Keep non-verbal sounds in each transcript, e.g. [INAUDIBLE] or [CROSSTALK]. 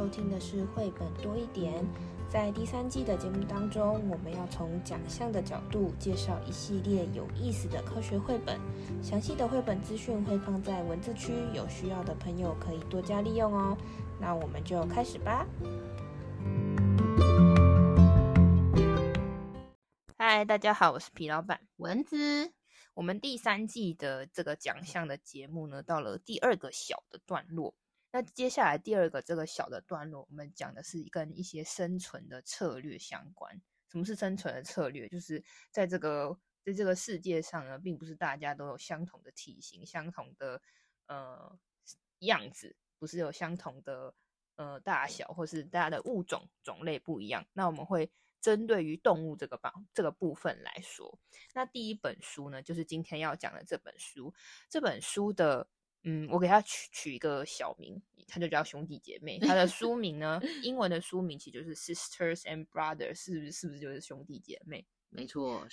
收听的是绘本多一点。在第三季的节目当中，我们要从奖项的角度介绍一系列有意思的科学绘本。详细的绘本资讯会放在文字区，有需要的朋友可以多加利用哦。那我们就开始吧。嗨，大家好，我是皮老板蚊子。我们第三季的这个奖项的节目呢，到了第二个小的段落。那接下来第二个这个小的段落，我们讲的是跟一些生存的策略相关。什么是生存的策略？就是在这个在这个世界上呢，并不是大家都有相同的体型、相同的呃样子，不是有相同的呃大小，或是大家的物种种类不一样。那我们会针对于动物这个方这个部分来说，那第一本书呢，就是今天要讲的这本书。这本书的。嗯，我给他取取一个小名，他就叫兄弟姐妹。他的书名呢，[LAUGHS] 英文的书名其实就是 Sisters and Brothers，是不是？是不是就是兄弟姐妹？没错。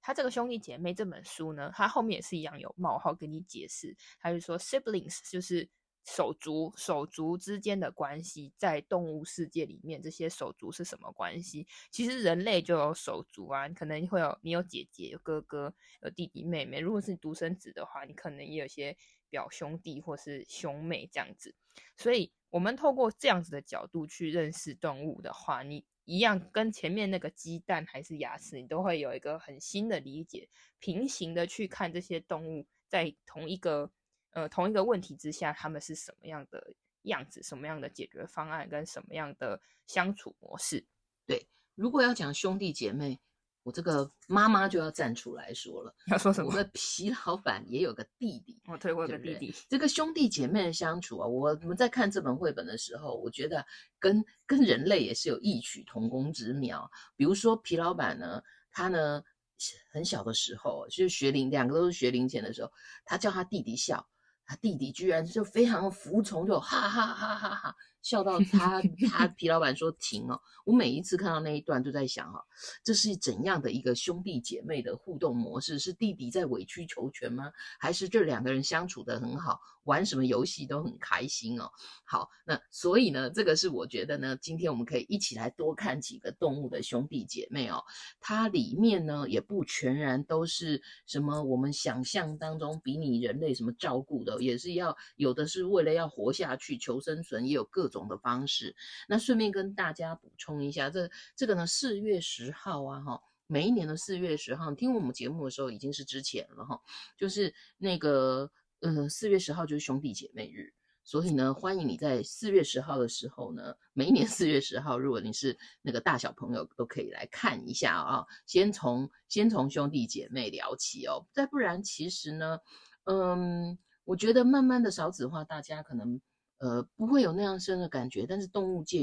他这个兄弟姐妹这本书呢，他后面也是一样有冒号跟你解释，他就说 siblings 就是手足手足之间的关系，在动物世界里面，这些手足是什么关系？其实人类就有手足啊，可能会有你有姐姐、有哥哥、有弟弟妹妹。如果是独生子的话，你可能也有些。表兄弟或是兄妹这样子，所以我们透过这样子的角度去认识动物的话，你一样跟前面那个鸡蛋还是牙齿，你都会有一个很新的理解。平行的去看这些动物，在同一个呃同一个问题之下，他们是什么样的样子，什么样的解决方案，跟什么样的相处模式。对，如果要讲兄弟姐妹。我这个妈妈就要站出来说了，要说什么？我的皮老板也有个弟弟，我对，我有个弟弟。这个兄弟姐妹的相处啊，我我们在看这本绘本的时候，我觉得跟跟人类也是有异曲同工之妙。比如说皮老板呢，他呢很小的时候，就是学龄，两个都是学龄前的时候，他叫他弟弟笑，他弟弟居然就非常服从，就哈哈哈哈哈。笑到 [LAUGHS] 他，他皮老板说停哦！我每一次看到那一段，都在想哈，这是怎样的一个兄弟姐妹的互动模式？是弟弟在委曲求全吗？还是这两个人相处得很好，玩什么游戏都很开心哦？好，那所以呢，这个是我觉得呢，今天我们可以一起来多看几个动物的兄弟姐妹哦。它里面呢，也不全然都是什么我们想象当中比拟人类什么照顾的，也是要有的是为了要活下去求生存，也有各种。的方式，那顺便跟大家补充一下，这这个呢，四月十号啊，哈，每一年的四月十号，听我们节目的时候已经是之前了哈，就是那个呃，四月十号就是兄弟姐妹日，所以呢，欢迎你在四月十号的时候呢，每一年四月十号，如果你是那个大小朋友，都可以来看一下啊，先从先从兄弟姐妹聊起哦，再不然其实呢，嗯，我觉得慢慢的少子化，大家可能。呃，不会有那样深的感觉，但是动物界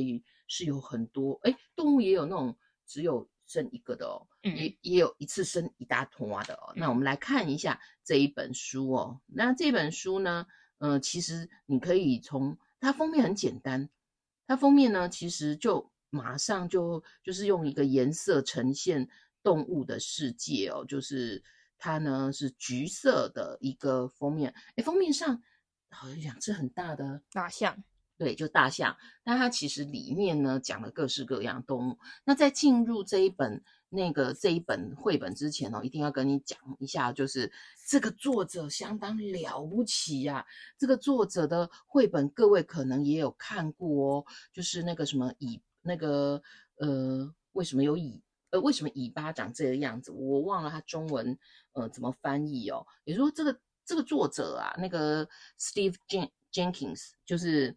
是有很多，哎，动物也有那种只有生一个的哦，嗯、也也有一次生一大坨的哦。嗯、那我们来看一下这一本书哦。那这本书呢，呃，其实你可以从它封面很简单，它封面呢，其实就马上就就是用一个颜色呈现动物的世界哦，就是它呢是橘色的一个封面，哎，封面上。好像两只很大的大象，对，就大象。但它其实里面呢讲了各式各样动物。那在进入这一本那个这一本绘本之前哦，一定要跟你讲一下，就是这个作者相当了不起呀、啊。这个作者的绘本各位可能也有看过哦，就是那个什么以那个呃，为什么有以呃，为什么尾巴长这个样子？我忘了它中文呃怎么翻译哦。也就是说这个。这个作者啊，那个 Steve Jenkins，就是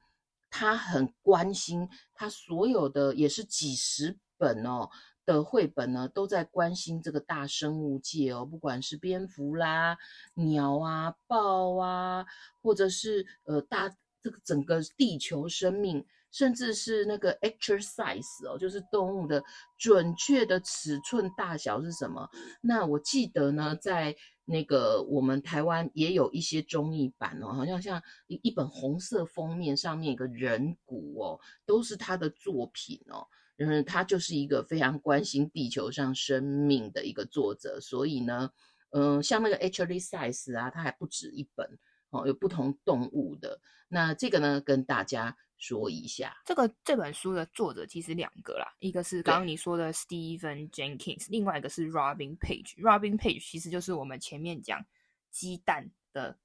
他很关心他所有的也是几十本哦的绘本呢，都在关心这个大生物界哦，不管是蝙蝠啦、鸟啊、豹啊，或者是呃大这个整个地球生命，甚至是那个 actual size 哦，就是动物的准确的尺寸大小是什么？那我记得呢，在那个我们台湾也有一些综艺版哦，好像像一一本红色封面上面一个人骨哦，都是他的作品哦。嗯，他就是一个非常关心地球上生命的一个作者，所以呢，嗯，像那个 actual size 啊，他还不止一本哦，有不同动物的。那这个呢，跟大家说一下，这个这本书的作者其实两个啦，一个是刚刚你说的 Stephen Jenkins，另外一个是 Robin Page。Robin Page 其实就是我们前面讲鸡蛋的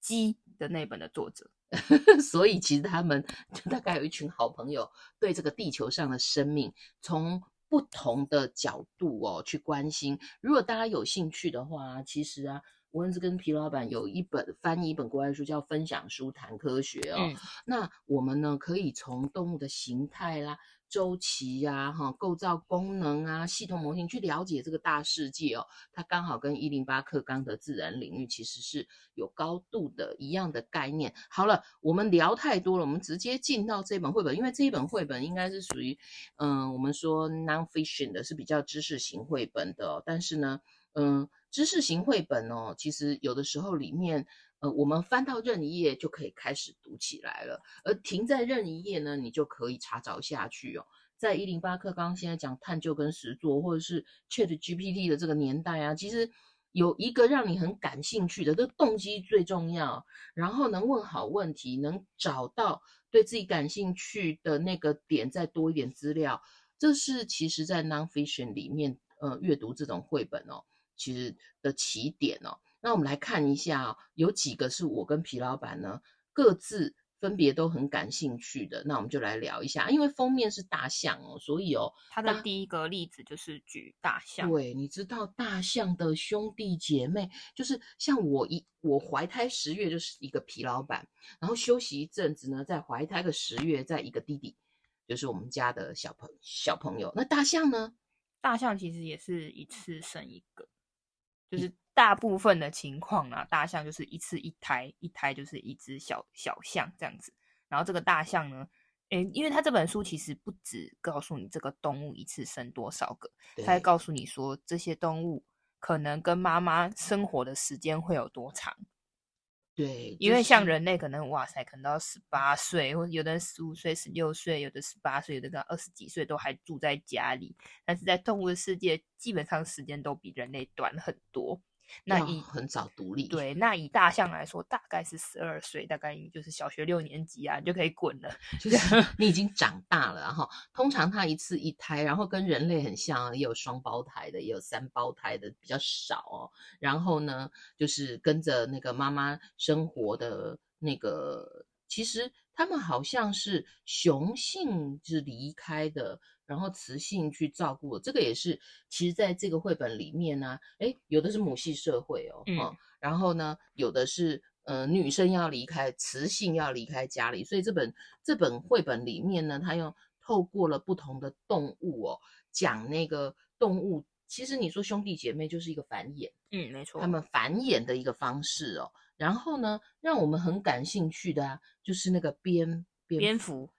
鸡的那本的作者。[LAUGHS] 所以其实他们就大概有一群好朋友，对这个地球上的生命从不同的角度哦去关心。如果大家有兴趣的话，其实啊。蚊子跟皮老板有一本翻译一本国外书，叫《分享书谈科学》哦。嗯、那我们呢，可以从动物的形态啦、周期呀、啊、哈、构造功能啊、系统模型去了解这个大世界哦。它刚好跟一零八课纲的自然领域其实是有高度的一样的概念。好了，我们聊太多了，我们直接进到这本绘本，因为这一本绘本应该是属于嗯，我们说 non-fiction 的，是比较知识型绘本的、哦。但是呢，嗯。知识型绘本哦，其实有的时候里面，呃，我们翻到任一页就可以开始读起来了，而停在任一页呢，你就可以查找下去哦。在一零八课纲现在讲探究跟实作，或者是 Chat GPT 的这个年代啊，其实有一个让你很感兴趣的，这动机最重要，然后能问好问题，能找到对自己感兴趣的那个点，再多一点资料，这是其实在 nonfiction 里面，呃，阅读这种绘本哦。其实的起点哦，那我们来看一下哦，有几个是我跟皮老板呢各自分别都很感兴趣的，那我们就来聊一下。因为封面是大象哦，所以哦，它的第一个例子就是举大象。对，你知道大象的兄弟姐妹，就是像我一我怀胎十月就是一个皮老板，然后休息一阵子呢，再怀胎个十月再一个弟弟，就是我们家的小朋小朋友。那大象呢？大象其实也是一次生一个。就是大部分的情况啊，大象就是一次一胎，一胎就是一只小小象这样子。然后这个大象呢，诶，因为它这本书其实不只告诉你这个动物一次生多少个，它还告诉你说这些动物可能跟妈妈生活的时间会有多长。对，就是、因为像人类可能哇塞，可能到十八岁，或者有的人十五岁、十六岁，有的十八岁，有的跟二十几岁都还住在家里。但是在动物的世界，基本上时间都比人类短很多。那以很早独立，对，那以大象来说，大概是十二岁，大概就是小学六年级啊，你就可以滚了，就是 [LAUGHS] 你已经长大了然后。通常它一次一胎，然后跟人类很像，也有双胞胎的，也有三胞胎的，比较少哦。然后呢，就是跟着那个妈妈生活的那个，其实他们好像是雄性是离开的。然后雌性去照顾，这个也是，其实在这个绘本里面呢、啊，诶，有的是母系社会哦，嗯，嗯，然后呢，有的是呃女生要离开，雌性要离开家里，所以这本这本绘本里面呢，它又透过了不同的动物哦，讲那个动物，其实你说兄弟姐妹就是一个繁衍，嗯，没错，他们繁衍的一个方式哦，然后呢，让我们很感兴趣的啊，就是那个蝙蝙蝠。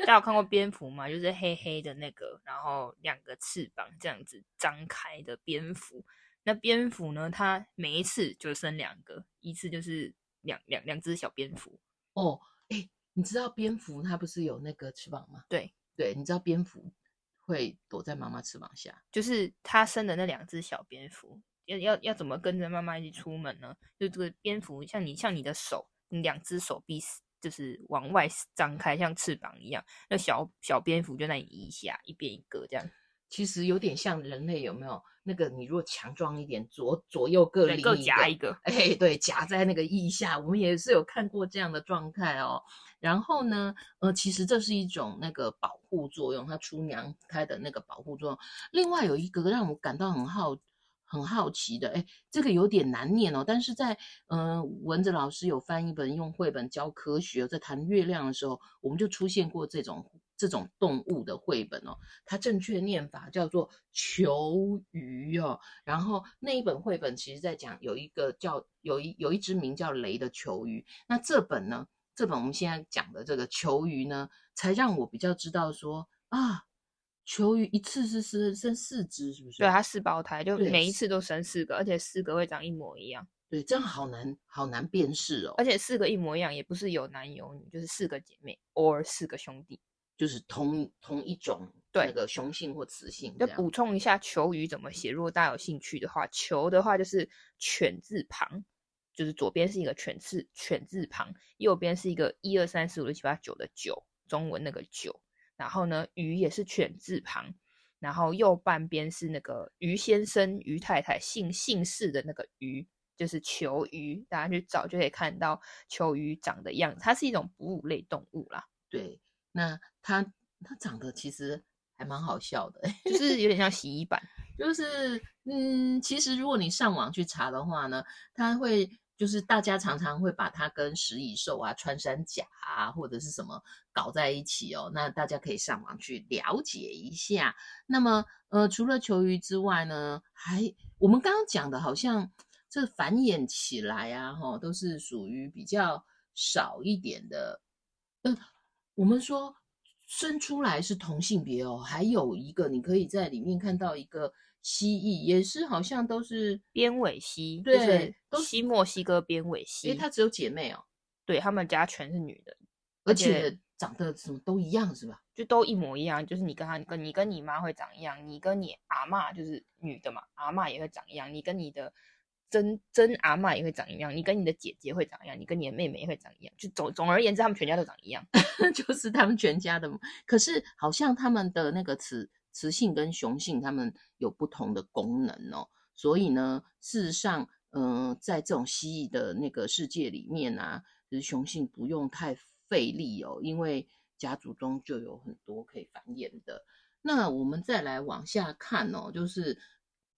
大家有看过 [LAUGHS] 蝙蝠吗？就是黑黑的那个，然后两个翅膀这样子张开的蝙蝠。那蝙蝠呢？它每一次就生两个，一次就是两两两只小蝙蝠。哦，哎，你知道蝙蝠它不是有那个翅膀吗？对对，你知道蝙蝠会躲在妈妈翅膀下，就是它生的那两只小蝙蝠，要要要怎么跟着妈妈一起出门呢？就这个蝙蝠像你像你的手，你两只手臂。就是往外张开，像翅膀一样。那小小蝙蝠就在你一下，一边一个这样。其实有点像人类，有没有？那个你如果强壮一点，左左右各另一个，各夹一个。哎，对，夹在那个腋下。我们也是有看过这样的状态哦。然后呢，呃，其实这是一种那个保护作用，它出娘胎的那个保护作用。另外有一个让我感到很好。很好奇的，哎，这个有点难念哦。但是在嗯、呃，蚊子老师有翻一本用绘本教科学，在谈月亮的时候，我们就出现过这种这种动物的绘本哦。它正确念法叫做球鱼哦。然后那一本绘本其实在讲有一个叫有一有一只名叫雷的球鱼。那这本呢，这本我们现在讲的这个球鱼呢，才让我比较知道说啊。球鱼一次是生生四只，是不是？对，它四胞胎，就每一次都生四个，而且四个会长一模一样。对，这样好难，好难辨识哦。而且四个一模一样，也不是有男有女，就是四个姐妹，or 四个兄弟，就是同同一种那个雄性或雌性。就补充一下球鱼怎么写，如果大家有兴趣的话，球的话就是犬字旁，就是左边是一个犬字犬字旁，右边是一个一二三四五六七八九的九，中文那个九。然后呢，鱼也是犬字旁，然后右半边是那个鱼先生、鱼太太姓姓氏的那个鱼，就是球鱼。大家去找就可以看到球鱼长的样子，它是一种哺乳类动物啦。对，那它它长得其实还蛮好笑的，就 [LAUGHS] 是有点像洗衣板。就是嗯，其实如果你上网去查的话呢，它会。就是大家常常会把它跟食蚁兽啊、穿山甲啊或者是什么搞在一起哦。那大家可以上网去了解一下。那么，呃，除了球鱼之外呢，还我们刚刚讲的，好像这繁衍起来啊，哈，都是属于比较少一点的。呃，我们说生出来是同性别哦，还有一个你可以在里面看到一个。蜥蜴也是，好像都是边尾蜥，对，都是西墨西哥边尾蜥。因为它只有姐妹哦，对，他们家全是女的，而且长得什么都一样，是吧？就都一模一样，就是你跟他，跟你跟你妈会长一样，你跟你阿嬷就是女的嘛，阿嬷也会长一样，你跟你的真真阿嬷也会长一样，你跟你的姐姐会长一样，你跟你的妹妹也会长一样，就总总而言之，他们全家都长一样，[LAUGHS] 就是他们全家的。可是好像他们的那个词。雌性跟雄性，它们有不同的功能哦，所以呢，事实上，嗯、呃，在这种蜥蜴的那个世界里面啊，就是雄性不用太费力哦，因为家族中就有很多可以繁衍的。那我们再来往下看哦，就是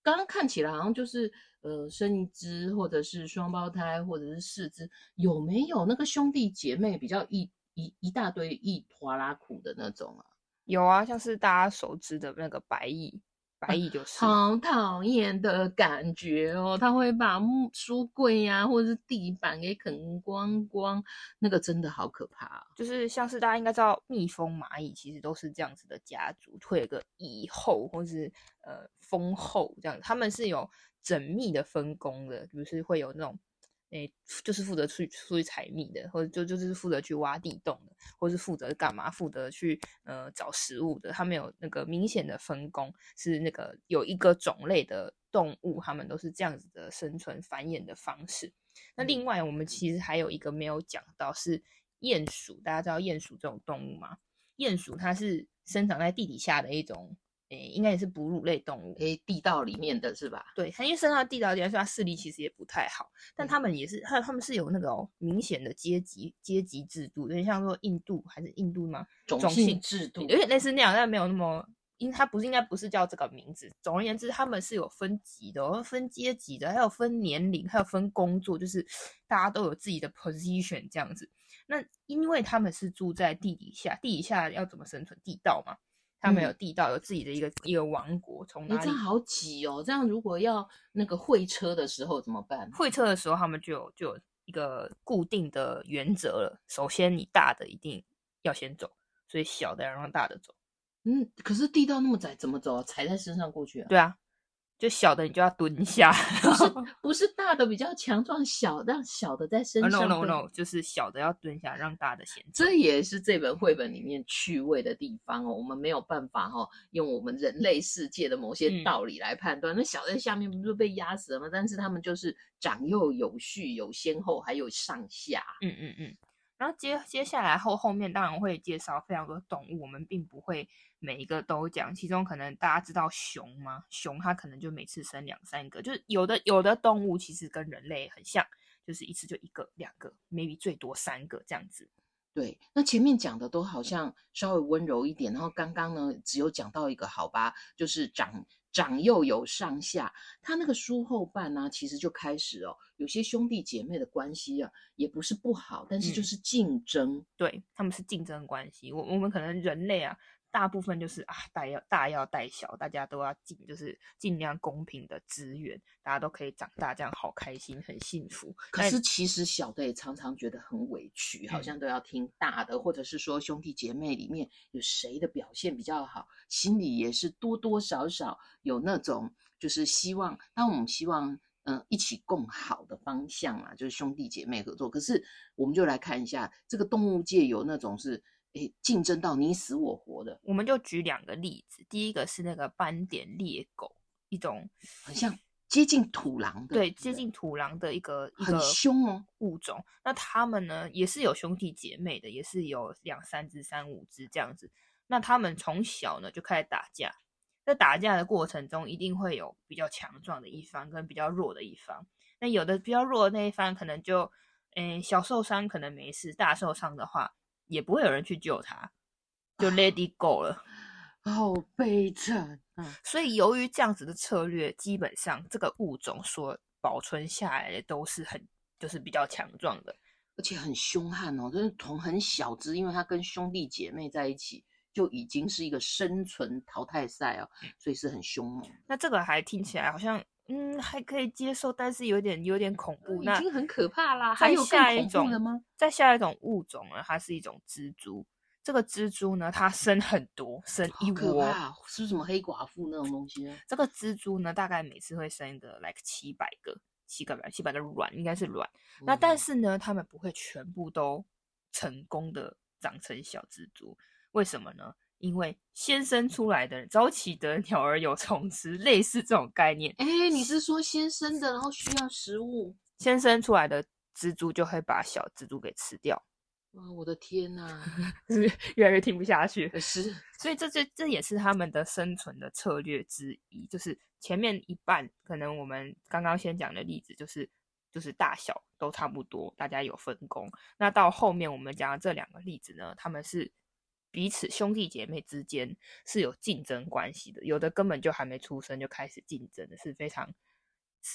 刚刚看起来好像就是呃，生一只或者是双胞胎或者是四只，有没有那个兄弟姐妹比较一一一大堆一拖拉苦的那种啊？有啊，像是大家熟知的那个白蚁，白蚁就是、啊、好讨厌的感觉哦，它会把木书柜呀、啊、或者是地板给啃光光，那个真的好可怕、啊。就是像是大家应该知道，蜜蜂、蚂蚁其实都是这样子的家族，会有个蚁后或是呃蜂后这样，他们是有缜密的分工的，就是会有那种。诶，就是负责出去出去采蜜的，或者就就是负责去挖地洞的，或是负责干嘛？负责去呃找食物的。他们有那个明显的分工，是那个有一个种类的动物，他们都是这样子的生存繁衍的方式。那另外，我们其实还有一个没有讲到，是鼹鼠。大家知道鼹鼠这种动物吗？鼹鼠它是生长在地底下的一种。诶，应该也是哺乳类动物，诶，地道里面的是吧？对，它因为生在地道里面，所以它视力其实也不太好。但他们也是，它他们是有那个、哦、明显的阶级阶级制度，有点像说印度还是印度吗？种姓制度，有点类似那样，但没有那么，因为它不是应该不是叫这个名字。总而言之，他们是有分级的，分阶级的，还有分年龄，还有分工作，就是 [SNIFFS] 大家都有自己的 position 这样子。那因为他们是住在地底下，地底下要怎么生存？地道嘛。他们有地道，有自己的一个一个王国。从哪里？这样好挤哦！这样如果要那个会车的时候怎么办？会车的时候，他们就有就有一个固定的原则了。首先，你大的一定要先走，所以小的要让大的走。嗯，可是地道那么窄，怎么走啊？踩在身上过去啊？对啊。就小的你就要蹲下，[LAUGHS] 不是不是大的比较强壮，小让小的在身上。Uh, no no no，就是小的要蹲下，让大的先。这也是这本绘本里面趣味的地方哦。我们没有办法哈、哦，用我们人类世界的某些道理来判断。嗯、那小的在下面不是被压死了吗？但是他们就是长幼有序、有先后，还有上下。嗯嗯嗯。然后接接下来后后面当然会介绍非常多动物，我们并不会每一个都讲。其中可能大家知道熊吗？熊它可能就每次生两三个，就是有的有的动物其实跟人类很像，就是一次就一个两个，maybe 最多三个这样子。对，那前面讲的都好像稍微温柔一点，然后刚刚呢只有讲到一个好吧，就是长。长幼有上下，他那个书后半呢、啊，其实就开始哦，有些兄弟姐妹的关系啊，也不是不好，但是就是竞争，嗯、对，他们是竞争关系。我我们可能人类啊。大部分就是啊，大要大要带小，大家都要尽，就是尽量公平的资源，大家都可以长大，这样好开心，很幸福。可是其实小的也常常觉得很委屈，好像都要听大的，嗯、或者是说兄弟姐妹里面有谁的表现比较好，心里也是多多少少有那种就是希望，当我们希望嗯、呃、一起共好的方向啊，就是兄弟姐妹合作。可是我们就来看一下这个动物界有那种是。诶，竞争到你死我活的，我们就举两个例子。第一个是那个斑点猎狗，一种很像接近土狼的，对，接近土狼的一个一个很凶哦物种。那他们呢，也是有兄弟姐妹的，也是有两三只、三五只这样子。那他们从小呢就开始打架，在打架的过程中，一定会有比较强壮的一方跟比较弱的一方。那有的比较弱的那一方，可能就，诶，小受伤可能没事，大受伤的话，也不会有人去救他，就 let it go 了。[SIGHS] 好悲惨。嗯，所以由于这样子的策略，基本上这个物种所保存下来的都是很，就是比较强壮的，而且很凶悍哦。就是从很小只，因为它跟兄弟姐妹在一起，就已经是一个生存淘汰赛哦，所以是很凶猛。那这个还听起来好像，嗯，还可以接受，但是有点有点恐怖。那已经很可怕啦。还有下一种的吗？再下一种物种呢？它是一种蜘蛛。这个蜘蛛呢，它生很多，生一窝，是不是什么黑寡妇那种东西？这个蜘蛛呢，大概每次会生一个，like 七百个，七个吧，七百个卵，应该是卵。嗯、那但是呢，它们不会全部都成功的长成小蜘蛛，为什么呢？因为先生出来的早起的鸟儿有虫吃，类似这种概念。哎，你是说先生的，然后需要食物，先生出来的蜘蛛就会把小蜘蛛给吃掉。哇，我的天呐，[LAUGHS] 越来越听不下去。是，所以这这这也是他们的生存的策略之一，就是前面一半可能我们刚刚先讲的例子，就是就是大小都差不多，大家有分工。那到后面我们讲的这两个例子呢，他们是彼此兄弟姐妹之间是有竞争关系的，有的根本就还没出生就开始竞争的，是非常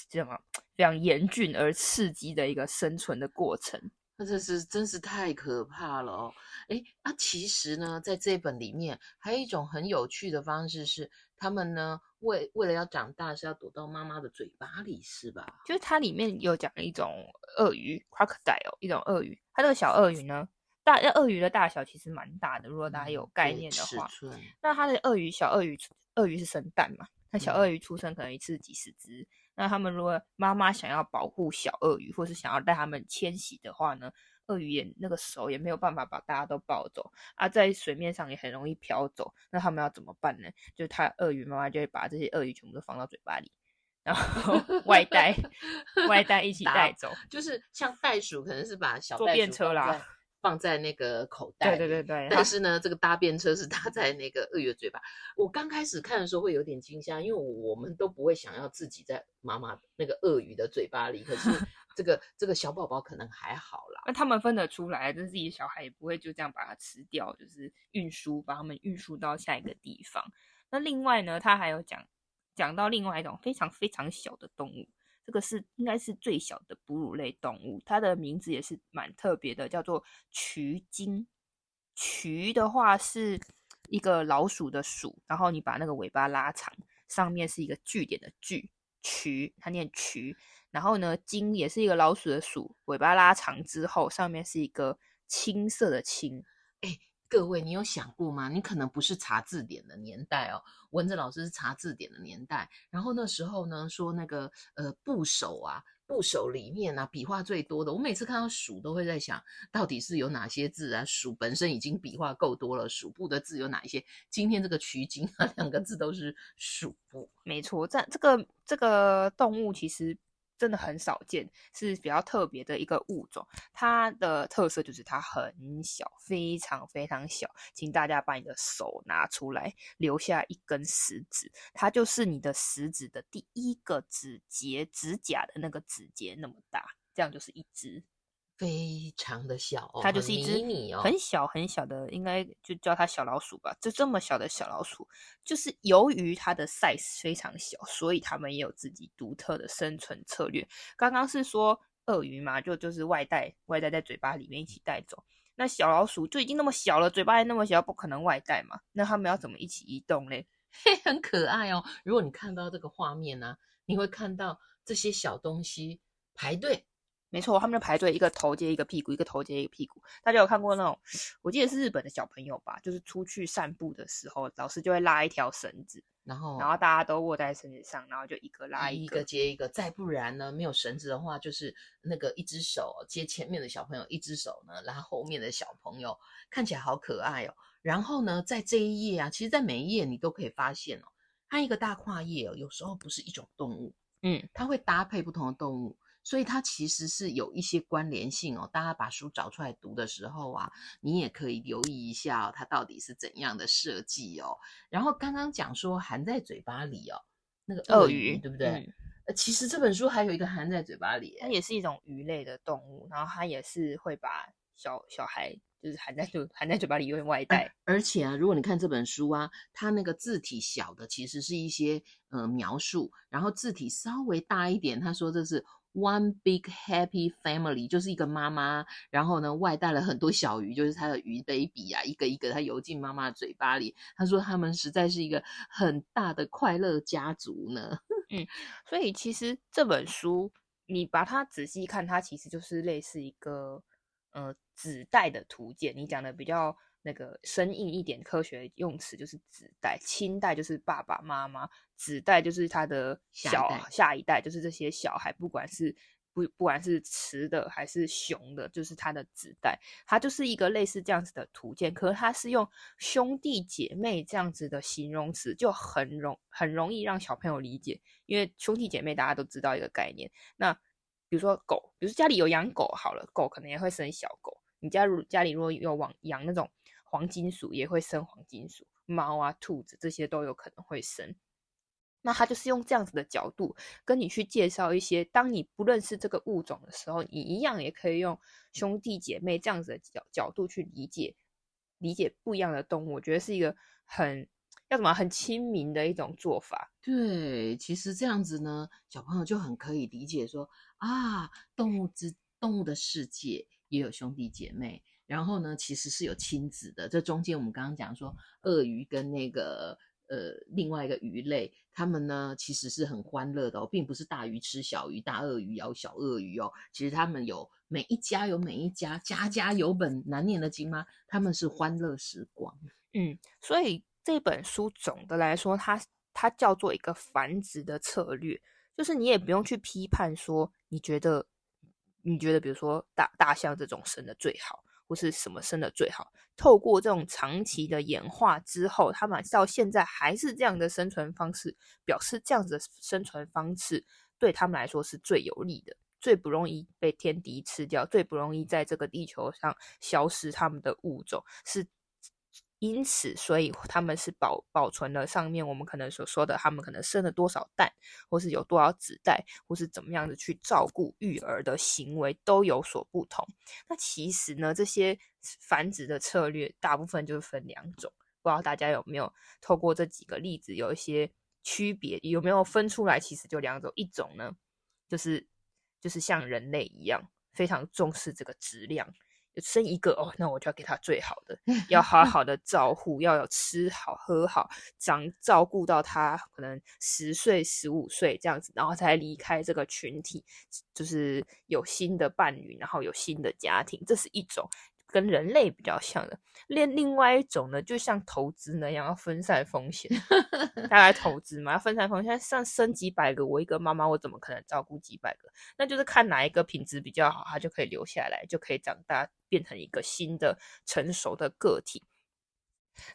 这么非常严峻而刺激的一个生存的过程。那这是真是太可怕了哦！哎，那其实呢，在这本里面还有一种很有趣的方式是，他们呢为为了要长大是要躲到妈妈的嘴巴里，是吧？就是它里面有讲一种鳄鱼 （crocodile），一种鳄鱼。它这个小鳄鱼呢，大鳄鱼的大小其实蛮大的，如果大家有概念的话。那它的鳄鱼，小鳄鱼，鳄鱼是生蛋嘛？那小鳄鱼出生可能一次几十只。嗯那他们如果妈妈想要保护小鳄鱼，或是想要带它们迁徙的话呢，鳄鱼也那个手也没有办法把大家都抱走啊，在水面上也很容易飘走。那他们要怎么办呢？就他鳄鱼妈妈就会把这些鳄鱼全部都放到嘴巴里，然后 [LAUGHS] 外带外带一起带走，就是像袋鼠可能是把小坐便车啦。放在那个口袋，对对对对。但是呢，这个搭便车是搭在那个鳄鱼的嘴巴。我刚开始看的时候会有点惊吓，因为我们都不会想要自己在妈妈那个鳄鱼的嘴巴里。可是 [LAUGHS] 这个这个小宝宝可能还好啦。那他们分得出来，但自己小孩也不会就这样把它吃掉，就是运输把他们运输到下一个地方。那另外呢，他还有讲讲到另外一种非常非常小的动物。这个是应该是最小的哺乳类动物，它的名字也是蛮特别的，叫做蛆精。蛆的话是一个老鼠的鼠，然后你把那个尾巴拉长，上面是一个句点的句，蛆，它念蛆。然后呢，精也是一个老鼠的鼠，尾巴拉长之后，上面是一个青色的青。哎。各位，你有想过吗？你可能不是查字典的年代哦，文字老师是查字典的年代。然后那时候呢，说那个呃部首啊，部首里面啊，笔画最多的。我每次看到鼠，都会在想，到底是有哪些字啊？鼠本身已经笔画够多了，鼠部的字有哪一些？今天这个取景啊，两个字都是鼠部。没错，这这个这个动物其实。真的很少见，是比较特别的一个物种。它的特色就是它很小，非常非常小。请大家把你的手拿出来，留下一根食指，它就是你的食指的第一个指节，指甲的那个指节那么大，这样就是一只。非常的小，哦，它就是一只很小很小的，应该就叫它小老鼠吧。就这么小的小老鼠，就是由于它的 size 非常小，所以它们也有自己独特的生存策略。刚刚是说鳄鱼嘛，就就是外带，外带在嘴巴里面一起带走。那小老鼠就已经那么小了，嘴巴还那么小，不可能外带嘛。那它们要怎么一起移动嘞？[LAUGHS] 嘿，很可爱哦。如果你看到这个画面呢，啊，你会看到这些小东西排队。没错，他们就排队，一个头接一个屁股，一个头接一个屁股。大家有看过那种？我记得是日本的小朋友吧，就是出去散步的时候，老师就会拉一条绳子，然后然后大家都握在绳子上，然后就一个拉一个，一个接一个。再不然呢，没有绳子的话，就是那个一只手接前面的小朋友，一只手呢拉后面的小朋友，看起来好可爱哦。然后呢，在这一页啊，其实，在每一页你都可以发现哦，它一个大跨页哦，有时候不是一种动物。嗯，它会搭配不同的动物，所以它其实是有一些关联性哦。大家把书找出来读的时候啊，你也可以留意一下哦，它到底是怎样的设计哦。然后刚刚讲说含在嘴巴里哦，那个鳄鱼，对不对？嗯其实这本书还有一个含在嘴巴里，它也是一种鱼类的动物，然后它也是会把小小孩就是含在就含在嘴巴里用外带。而且啊，如果你看这本书啊，它那个字体小的其实是一些呃描述，然后字体稍微大一点，他说这是。One big happy family 就是一个妈妈，然后呢外带了很多小鱼，就是他的鱼 baby 啊，一个一个它游进妈妈嘴巴里。他说他们实在是一个很大的快乐家族呢。[LAUGHS] 嗯，所以其实这本书你把它仔细看，它其实就是类似一个呃纸袋的图鉴。你讲的比较。那个生硬一点科学用词就是子代，亲代就是爸爸妈妈，子代就是他的小下一代，就是这些小孩，不管是不不管是雌的还是雄的，就是他的子代，它就是一个类似这样子的图鉴。可是它是用兄弟姐妹这样子的形容词，就很容很容易让小朋友理解，因为兄弟姐妹大家都知道一个概念。那比如说狗，比如说家里有养狗好了，狗可能也会生小狗。你家如家里如果有往养那种。黄金鼠也会生黄金鼠，猫啊、兔子这些都有可能会生。那他就是用这样子的角度跟你去介绍一些，当你不认识这个物种的时候，你一样也可以用兄弟姐妹这样子的角角度去理解理解不一样的动物。我觉得是一个很要什么很亲民的一种做法。对，其实这样子呢，小朋友就很可以理解说啊，动物之动物的世界也有兄弟姐妹。然后呢，其实是有亲子的。这中间我们刚刚讲说，鳄鱼跟那个呃另外一个鱼类，他们呢其实是很欢乐的哦，并不是大鱼吃小鱼，大鳄鱼咬小鳄鱼哦。其实他们有每一家有每一家，家家有本难念的经吗？他们是欢乐时光。嗯，所以这本书总的来说，它它叫做一个繁殖的策略，就是你也不用去批判说，你觉得你觉得比如说大大象这种生的最好。不是什么生的最好？透过这种长期的演化之后，他们到现在还是这样的生存方式，表示这样子的生存方式对他们来说是最有利的，最不容易被天敌吃掉，最不容易在这个地球上消失他们的物种是。因此，所以他们是保保存了上面我们可能所说的，他们可能生了多少蛋，或是有多少子代，或是怎么样的去照顾育儿的行为都有所不同。那其实呢，这些繁殖的策略大部分就是分两种，不知道大家有没有透过这几个例子有一些区别，有没有分出来？其实就两种，一种呢，就是就是像人类一样，非常重视这个质量。生一个哦，那我就要给他最好的，[LAUGHS] 要好好的照顾，要有吃好喝好，长照顾到他可能十岁、十五岁这样子，然后才离开这个群体，就是有新的伴侣，然后有新的家庭，这是一种。跟人类比较像的，另另外一种呢，就像投资那样，要分散风险。大家投资嘛，要分散风险。像生几百个，我一个妈妈，我怎么可能照顾几百个？那就是看哪一个品质比较好，它就可以留下来，就可以长大，变成一个新的成熟的个体。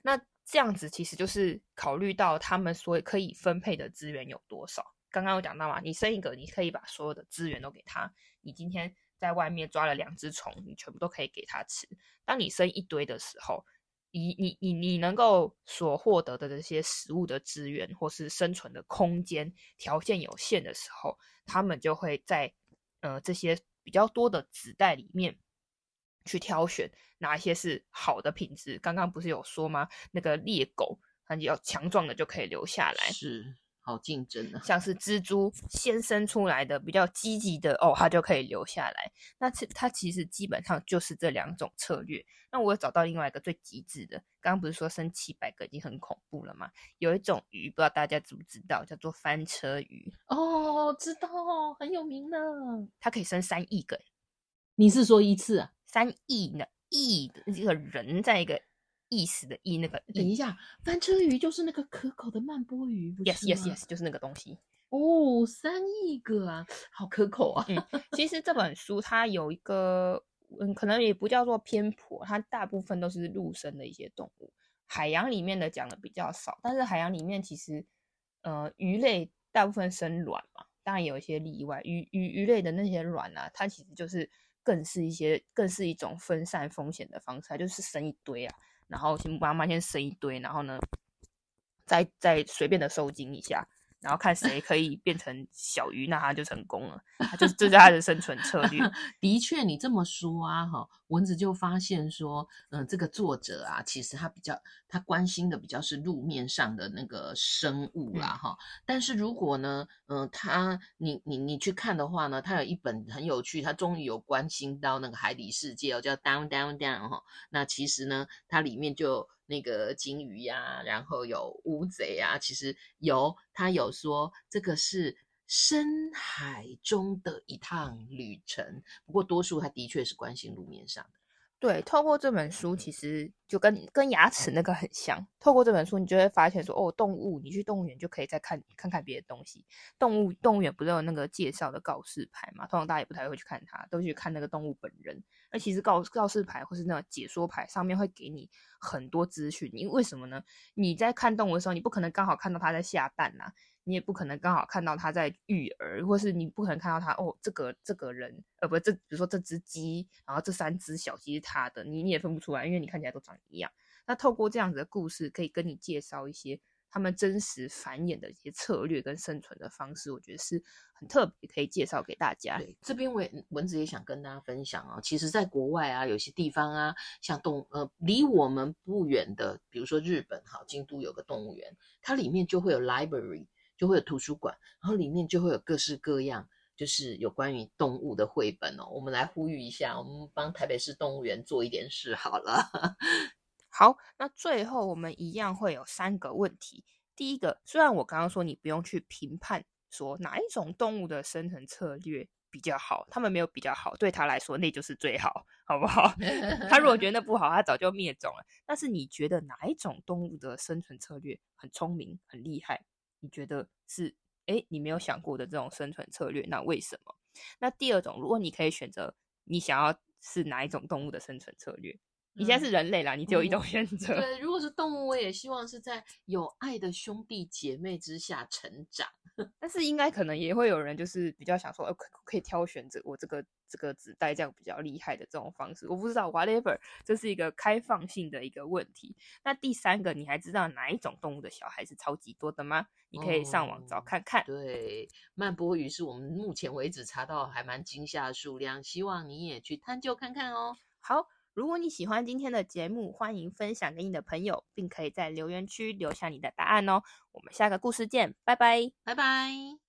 那这样子其实就是考虑到他们所可以分配的资源有多少。刚刚有讲到嘛，你生一个，你可以把所有的资源都给他。你今天。在外面抓了两只虫，你全部都可以给它吃。当你生一堆的时候，你你你你能够所获得的这些食物的资源，或是生存的空间条件有限的时候，它们就会在呃这些比较多的子代里面去挑选哪一些是好的品质。刚刚不是有说吗？那个猎狗，它要强壮的就可以留下来。是。好竞争啊！像是蜘蛛先生出来的比较积极的哦，它就可以留下来。那其它其实基本上就是这两种策略。那我有找到另外一个最极致的，刚刚不是说生七百个已经很恐怖了吗？有一种鱼，不知道大家知不知道，叫做翻车鱼哦，知道，很有名的，它可以生三亿个。你是说一次啊？三亿呢？亿的一个人在一个。意思的意那个，等一下，翻车鱼就是那个可口的慢波鱼，不是？Yes, yes, yes，就是那个东西。哦，三亿个啊，好可口啊！嗯，[LAUGHS] 其实这本书它有一个，嗯，可能也不叫做偏颇，它大部分都是陆生的一些动物，海洋里面的讲的比较少。但是海洋里面其实，呃，鱼类大部分生卵嘛。当然有一些例外，鱼鱼鱼类的那些卵啊，它其实就是更是一些更是一种分散风险的方式，它就是生一堆啊，然后先妈妈先生一堆，然后呢，再再随便的受精一下。然后看谁可以变成小鱼，那他就成功了。他就这是他的生存策略。[LAUGHS] 的确，你这么说啊，哈，蚊子就发现说，嗯，这个作者啊，其实他比较他关心的比较是路面上的那个生物啦，哈、嗯。但是如果呢，嗯，他你你你去看的话呢，他有一本很有趣，他终于有关心到那个海底世界哦，叫 Down Down Down 哈。那其实呢，它里面就。那个鲸鱼呀、然后有乌贼啊，其实有他有说这个是深海中的一趟旅程，不过多数他的确是关心路面上的。对，透过这本书，其实就跟跟牙齿那个很像。透过这本书，你就会发现说，哦，动物，你去动物园就可以再看看看别的东西。动物动物园不是有那个介绍的告示牌嘛？通常大家也不太会去看它，都去看那个动物本人。而其实告告示牌或是那个解说牌上面会给你很多资讯。因为为什么呢？你在看动物的时候，你不可能刚好看到它在下蛋呐、你也不可能刚好看到他在育儿，或是你不可能看到他哦，这个这个人，呃，不，这比如说这只鸡，然后这三只小鸡是他的，你你也分不出来，因为你看起来都长一样。那透过这样子的故事，可以跟你介绍一些他们真实繁衍的一些策略跟生存的方式，我觉得是很特别，可以介绍给大家。这边蚊蚊子也想跟大家分享啊，其实，在国外啊，有些地方啊，像动呃离我们不远的，比如说日本，哈，京都有个动物园，它里面就会有 library。就会有图书馆，然后里面就会有各式各样，就是有关于动物的绘本哦。我们来呼吁一下，我们帮台北市动物园做一点事好了。[LAUGHS] 好，那最后我们一样会有三个问题。第一个，虽然我刚刚说你不用去评判说哪一种动物的生存策略比较好，他们没有比较好，对他来说那就是最好，好不好？[LAUGHS] 他如果觉得那不好，他早就灭种了。但是你觉得哪一种动物的生存策略很聪明、很厉害？你觉得是诶，你没有想过的这种生存策略，那为什么？那第二种，如果你可以选择，你想要是哪一种动物的生存策略？你现在是人类啦，嗯、你只有一种选择。对，如果是动物，我也希望是在有爱的兄弟姐妹之下成长。[LAUGHS] 但是应该可能也会有人就是比较想说，呃，可可以挑选择我这个这个子代这样比较厉害的这种方式。我不知道，whatever，这是一个开放性的一个问题。那第三个，你还知道哪一种动物的小孩是超级多的吗？你可以上网找看看。哦、对，曼波鱼是我们目前为止查到还蛮惊吓的数量，希望你也去探究看看哦。好。如果你喜欢今天的节目，欢迎分享给你的朋友，并可以在留言区留下你的答案哦。我们下个故事见，拜拜，拜拜。